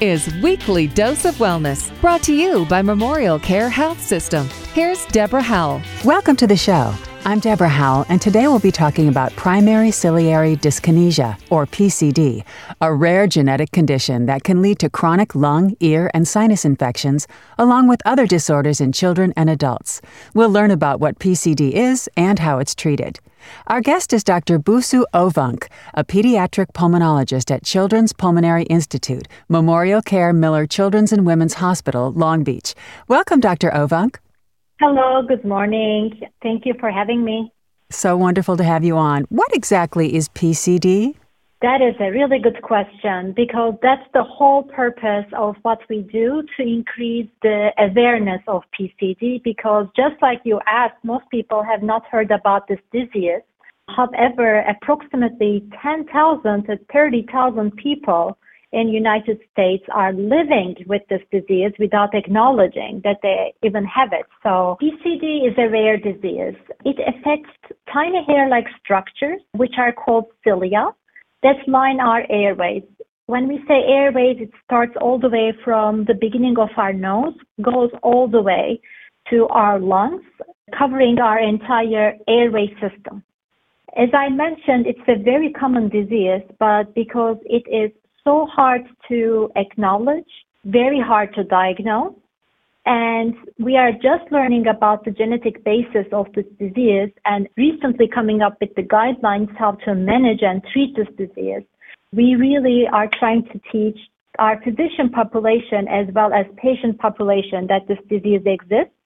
is Weekly Dose of Wellness, brought to you by Memorial Care Health System. Here's Deborah Howell. Welcome to the show. I'm Deborah Howell, and today we'll be talking about primary ciliary dyskinesia, or PCD, a rare genetic condition that can lead to chronic lung, ear, and sinus infections, along with other disorders in children and adults. We'll learn about what PCD is and how it's treated. Our guest is Dr. Busu Ovunk, a pediatric pulmonologist at Children's Pulmonary Institute, Memorial Care Miller Children's and Women's Hospital, Long Beach. Welcome, Dr. Ovunk. Hello, good morning. Thank you for having me. So wonderful to have you on. What exactly is PCD? That is a really good question because that's the whole purpose of what we do to increase the awareness of PCD. Because just like you asked, most people have not heard about this disease. However, approximately 10,000 to 30,000 people in United States are living with this disease without acknowledging that they even have it. So PCD is a rare disease. It affects tiny hair-like structures, which are called cilia, that line our airways. When we say airways, it starts all the way from the beginning of our nose, goes all the way to our lungs, covering our entire airway system. As I mentioned, it's a very common disease, but because it is so hard to acknowledge, very hard to diagnose. And we are just learning about the genetic basis of this disease and recently coming up with the guidelines how to manage and treat this disease. We really are trying to teach our physician population as well as patient population that this disease exists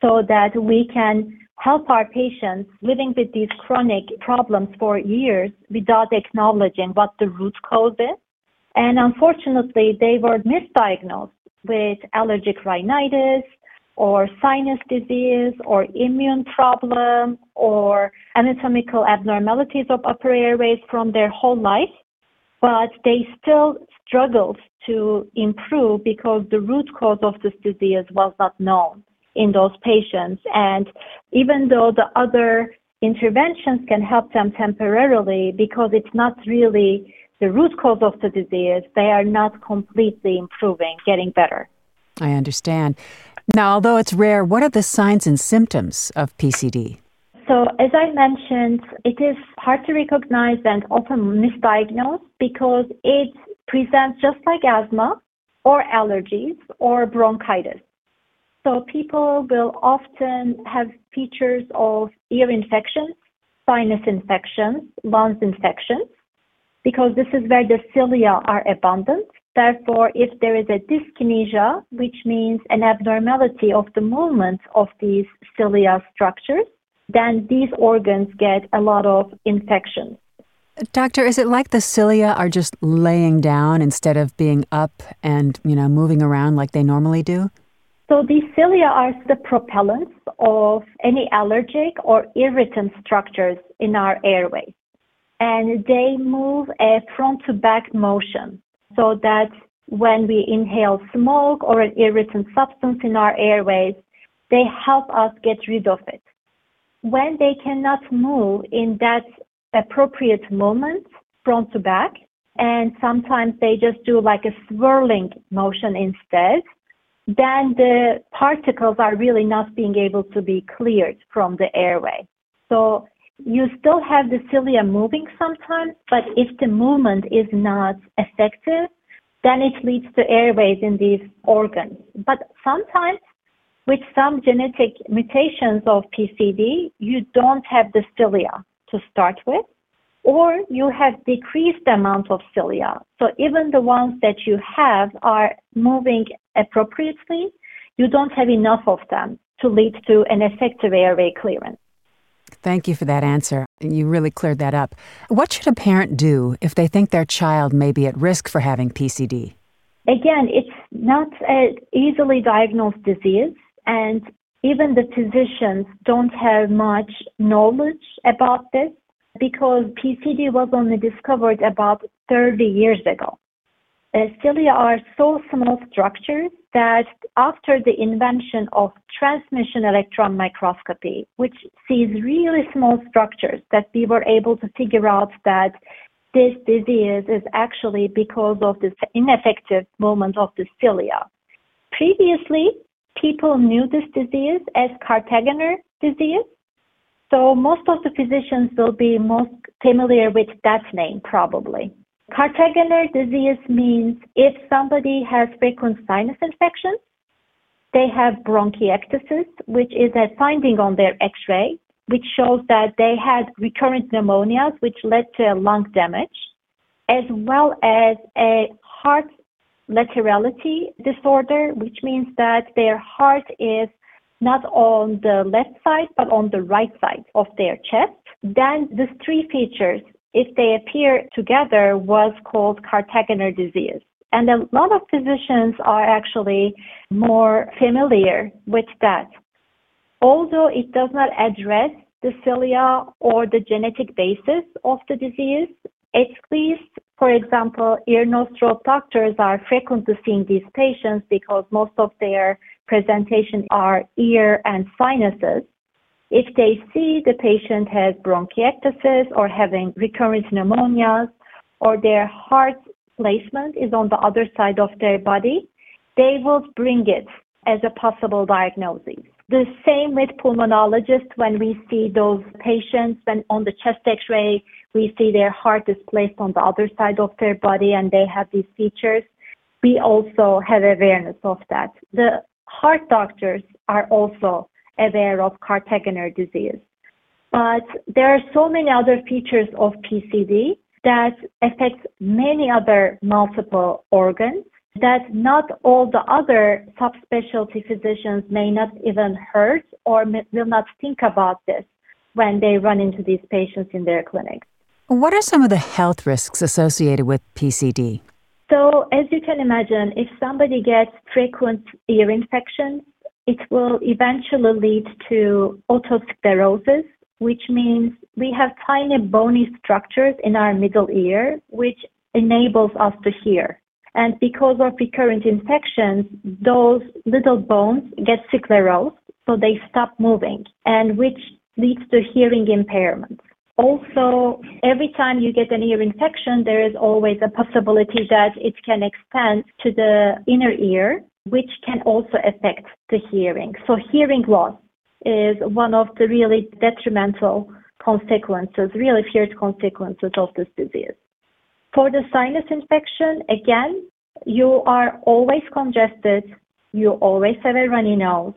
so that we can help our patients living with these chronic problems for years without acknowledging what the root cause is and unfortunately, they were misdiagnosed with allergic rhinitis or sinus disease or immune problem or anatomical abnormalities of upper airways from their whole life, but they still struggled to improve because the root cause of this disease was not known in those patients. And even though the other interventions can help them temporarily because it's not really the root cause of the disease, they are not completely improving, getting better. I understand. Now, although it's rare, what are the signs and symptoms of PCD? So, as I mentioned, it is hard to recognize and often misdiagnosed because it presents just like asthma or allergies or bronchitis. So, people will often have features of ear infections, sinus infections, lungs infections because this is where the cilia are abundant. Therefore, if there is a dyskinesia, which means an abnormality of the movement of these cilia structures, then these organs get a lot of infections. Doctor, is it like the cilia are just laying down instead of being up and, you know, moving around like they normally do? So these cilia are the propellants of any allergic or irritant structures in our airways and they move a front to back motion so that when we inhale smoke or an irritant substance in our airways, they help us get rid of it. When they cannot move in that appropriate moment, front to back, and sometimes they just do like a swirling motion instead, then the particles are really not being able to be cleared from the airway. So you still have the cilia moving sometimes, but if the movement is not effective, then it leads to airways in these organs. But sometimes, with some genetic mutations of PCD, you don't have the cilia to start with, or you have decreased amount of cilia. So even the ones that you have are moving appropriately, you don't have enough of them to lead to an effective airway clearance. Thank you for that answer. You really cleared that up. What should a parent do if they think their child may be at risk for having PCD? Again, it's not an easily diagnosed disease, and even the physicians don't have much knowledge about this because PCD was only discovered about 30 years ago. Uh, cilia are so small structures that after the invention of transmission electron microscopy, which sees really small structures, that we were able to figure out that this disease is actually because of this ineffective movement of the cilia. Previously, people knew this disease as Kartagener disease. So most of the physicians will be most familiar with that name probably. Kartagener disease means if somebody has frequent sinus infections, they have bronchiectasis, which is a finding on their x-ray, which shows that they had recurrent pneumonias, which led to lung damage, as well as a heart laterality disorder, which means that their heart is not on the left side, but on the right side of their chest. Then these three features, if they appear together, was called Kartagener disease. And a lot of physicians are actually more familiar with that. Although it does not address the cilia or the genetic basis of the disease, at least, for example, ear, nose, throat doctors are frequently seeing these patients because most of their presentation are ear and sinuses. If they see the patient has bronchiectasis or having recurrent pneumonias or their heart placement is on the other side of their body, they will bring it as a possible diagnosis. The same with pulmonologists when we see those patients when on the chest x-ray, we see their heart is placed on the other side of their body and they have these features. We also have awareness of that. The heart doctors are also aware of Kartagener disease. But there are so many other features of PCD that affects many other multiple organs that not all the other subspecialty physicians may not even heard or will not think about this when they run into these patients in their clinics. What are some of the health risks associated with PCD? So, as you can imagine, if somebody gets frequent ear infections, it will eventually lead to otosclerosis, which means we have tiny bony structures in our middle ear, which enables us to hear. And because of recurrent infections, those little bones get sclerosed, so they stop moving, and which leads to hearing impairment. Also, every time you get an ear infection, there is always a possibility that it can extend to the inner ear, which can also affect the hearing. So hearing loss is one of the really detrimental consequences, really fierce consequences of this disease. For the sinus infection, again, you are always congested, you always have a runny nose,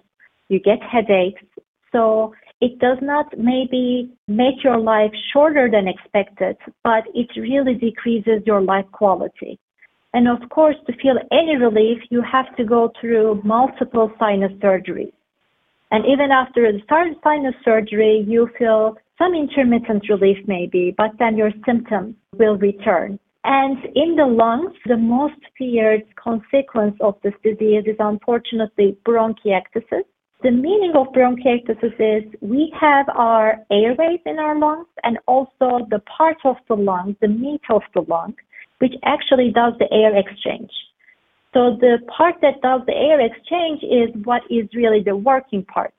you get headaches. So it does not maybe make your life shorter than expected, but it really decreases your life quality. And of course, to feel any relief, you have to go through multiple sinus surgeries. And even after the sinus surgery, you feel some intermittent relief maybe, but then your symptoms will return. And in the lungs, the most feared consequence of this disease is unfortunately bronchiectasis. The meaning of bronchiectasis is we have our airways in our lungs and also the part of the lung, the meat of the lung, which actually does the air exchange. So the part that does the air exchange is what is really the working part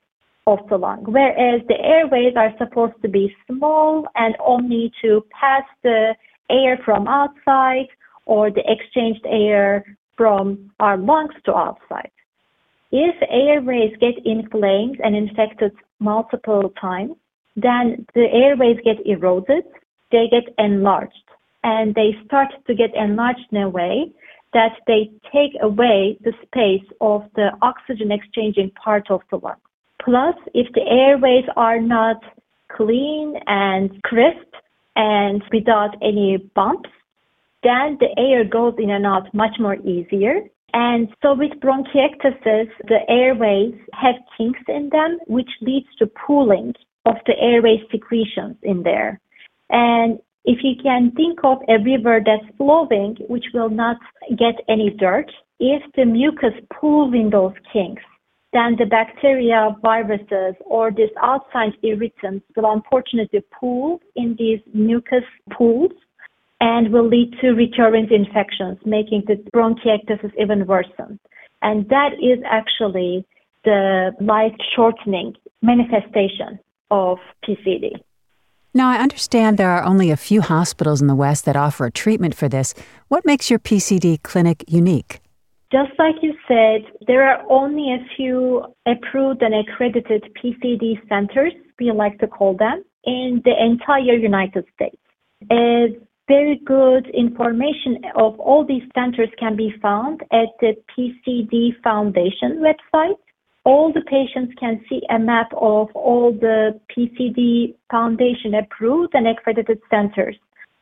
of the lung, whereas the airways are supposed to be small and only to pass the air from outside or the exchanged air from our lungs to outside. If airways get inflamed and infected multiple times, then the airways get eroded, they get enlarged, and they start to get enlarged in a way that they take away the space of the oxygen exchanging part of the lung. Plus, if the airways are not clean and crisp and without any bumps, then the air goes in and out much more easier. And so with bronchiectasis, the airways have kinks in them, which leads to pooling of the airway secretions in there. And if you can think of a river that's flowing, which will not get any dirt, if the mucus pools in those kinks, then the bacteria, viruses, or these outside irritants will unfortunately pool in these mucus pools and will lead to recurrent infections, making the bronchiectasis even worsen. And that is actually the life shortening manifestation of PCD. Now, I understand there are only a few hospitals in the West that offer a treatment for this. What makes your PCD clinic unique? Just like you said, there are only a few approved and accredited PCD centers, we like to call them, in the entire United States. A very good information of all these centers can be found at the PCD Foundation website. All the patients can see a map of all the PCD Foundation approved and accredited centers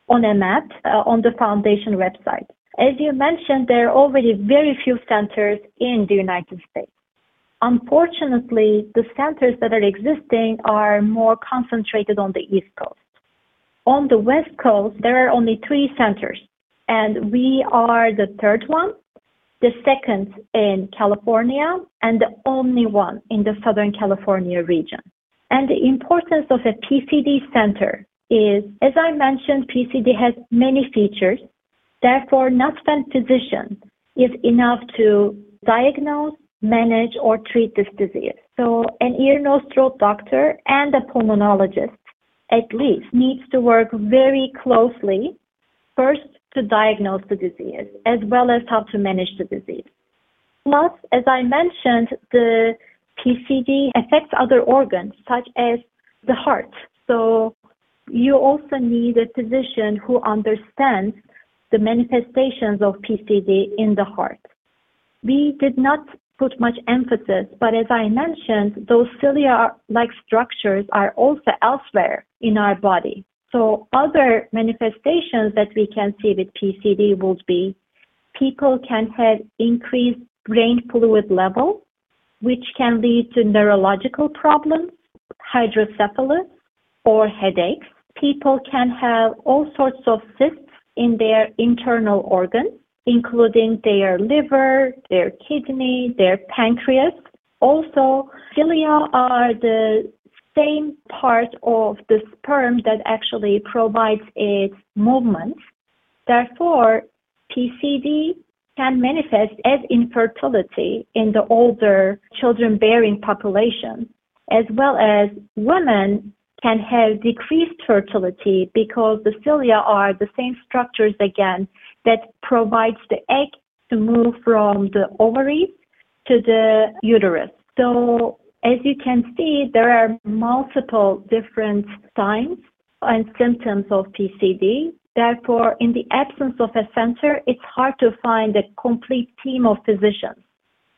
on a map uh, on the foundation website. As you mentioned, there are already very few centers in the United States. Unfortunately, the centers that are existing are more concentrated on the East Coast. On the West Coast, there are only three centers, and we are the third one, the second in California, and the only one in the Southern California region. And the importance of a PCD center is, as I mentioned, PCD has many features. Therefore, not one physician is enough to diagnose, manage, or treat this disease. So, an ear, nose, throat doctor and a pulmonologist at least needs to work very closely first to diagnose the disease as well as how to manage the disease. Plus, as I mentioned, the PCD affects other organs such as the heart. So you also need a physician who understands the manifestations of PCD in the heart. We did not put much emphasis, but as I mentioned, those cilia-like structures are also elsewhere in our body. So other manifestations that we can see with PCD would be people can have increased brain fluid level, which can lead to neurological problems, hydrocephalus, or headaches. People can have all sorts of cysts in their internal organs including their liver, their kidney, their pancreas. Also, cilia are the same part of the sperm that actually provides its movement. Therefore, PCD can manifest as infertility in the older children bearing population, as well as women can have decreased fertility because the cilia are the same structures again that provides the egg to move from the ovaries to the uterus. So as you can see, there are multiple different signs and symptoms of PCD. Therefore, in the absence of a center, it's hard to find a complete team of physicians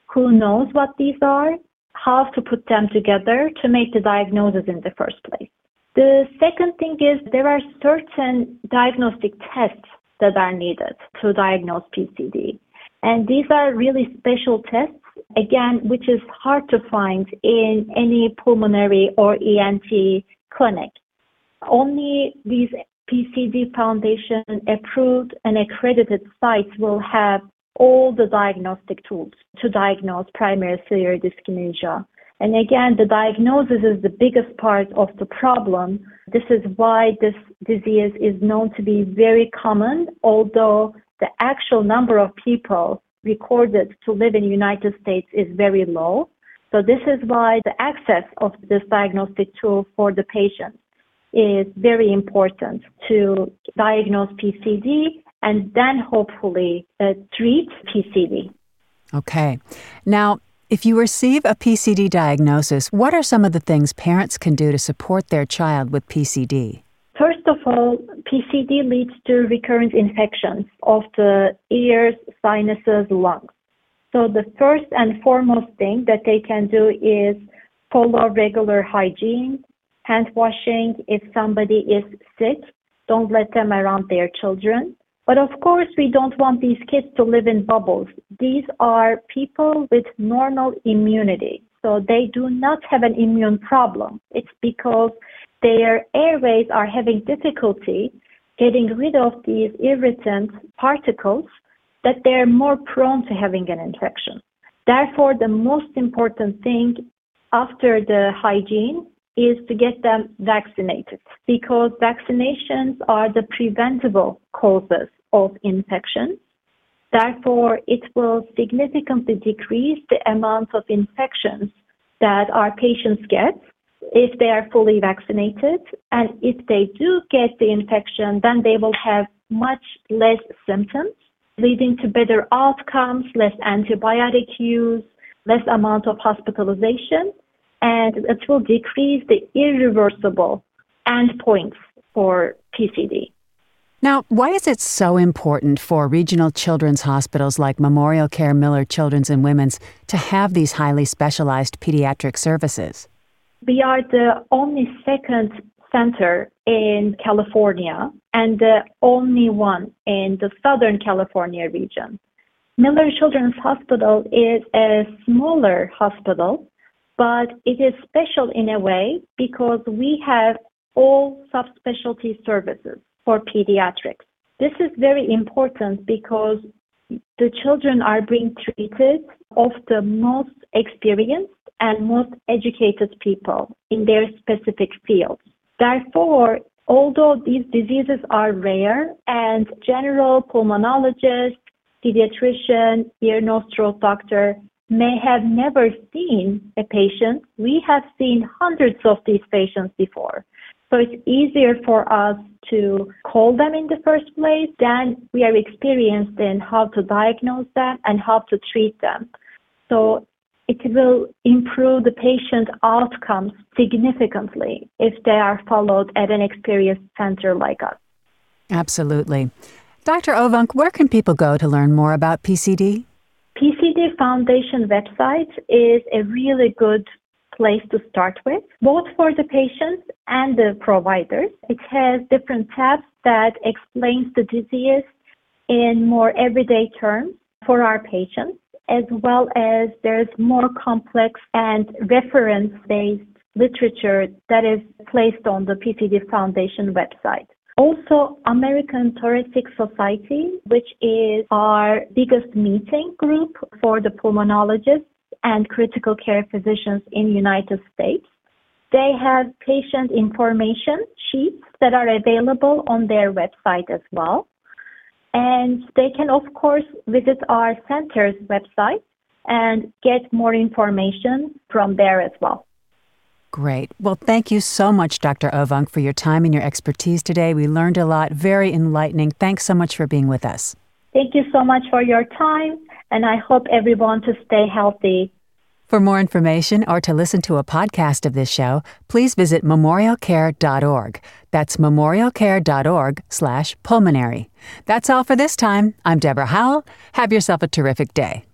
who knows what these are, how to put them together to make the diagnosis in the first place. The second thing is there are certain diagnostic tests that are needed to diagnose PCD. And these are really special tests, again, which is hard to find in any pulmonary or ENT clinic. Only these PCD Foundation approved and accredited sites will have all the diagnostic tools to diagnose primary ciliary dyskinesia. And again, the diagnosis is the biggest part of the problem. This is why this disease is known to be very common, although the actual number of people recorded to live in United States is very low. So this is why the access of this diagnostic tool for the patient is very important to diagnose PCD and then hopefully uh, treat PCD. Okay. Now, if you receive a PCD diagnosis, what are some of the things parents can do to support their child with PCD? First of all, PCD leads to recurrent infections of the ears, sinuses, lungs. So the first and foremost thing that they can do is follow regular hygiene, hand washing. If somebody is sick, don't let them around their children. But of course, we don't want these kids to live in bubbles. These are people with normal immunity. So they do not have an immune problem. It's because their airways are having difficulty getting rid of these irritant particles that they're more prone to having an infection. Therefore, the most important thing after the hygiene is to get them vaccinated because vaccinations are the preventable causes of infection. Therefore, it will significantly decrease the amount of infections that our patients get. If they are fully vaccinated. And if they do get the infection, then they will have much less symptoms, leading to better outcomes, less antibiotic use, less amount of hospitalization, and it will decrease the irreversible endpoints for PCD. Now, why is it so important for regional children's hospitals like Memorial Care Miller Children's and Women's to have these highly specialized pediatric services? We are the only second center in California and the only one in the Southern California region. Miller Children's Hospital is a smaller hospital, but it is special in a way because we have all subspecialty services for pediatrics. This is very important because the children are being treated of the most experienced and most educated people in their specific fields. Therefore, although these diseases are rare and general pulmonologist, pediatrician, ear, nose, throat doctor may have never seen a patient, we have seen hundreds of these patients before. So it's easier for us to call them in the first place. Then we are experienced in how to diagnose them and how to treat them. So it will improve the patient outcomes significantly if they are followed at an experienced center like us. Absolutely. Dr. Ovank, where can people go to learn more about PCD? PCD Foundation website is a really good place to start with, both for the patients and the providers. It has different tabs that explains the disease in more everyday terms for our patients as well as there's more complex and reference-based literature that is placed on the PCD Foundation website. Also, American Thoracic Society, which is our biggest meeting group for the pulmonologists and critical care physicians in United States. They have patient information sheets that are available on their website as well. And they can, of course, visit our center's website and get more information from there as well. Great. Well, thank you so much, Dr. Ovank, for your time and your expertise today. We learned a lot, very enlightening. Thanks so much for being with us. Thank you so much for your time, and I hope everyone to stay healthy. For more information or to listen to a podcast of this show, please visit memorialcare.org. That's memorialcare.org slash pulmonary. That's all for this time. I'm Deborah Howell. Have yourself a terrific day.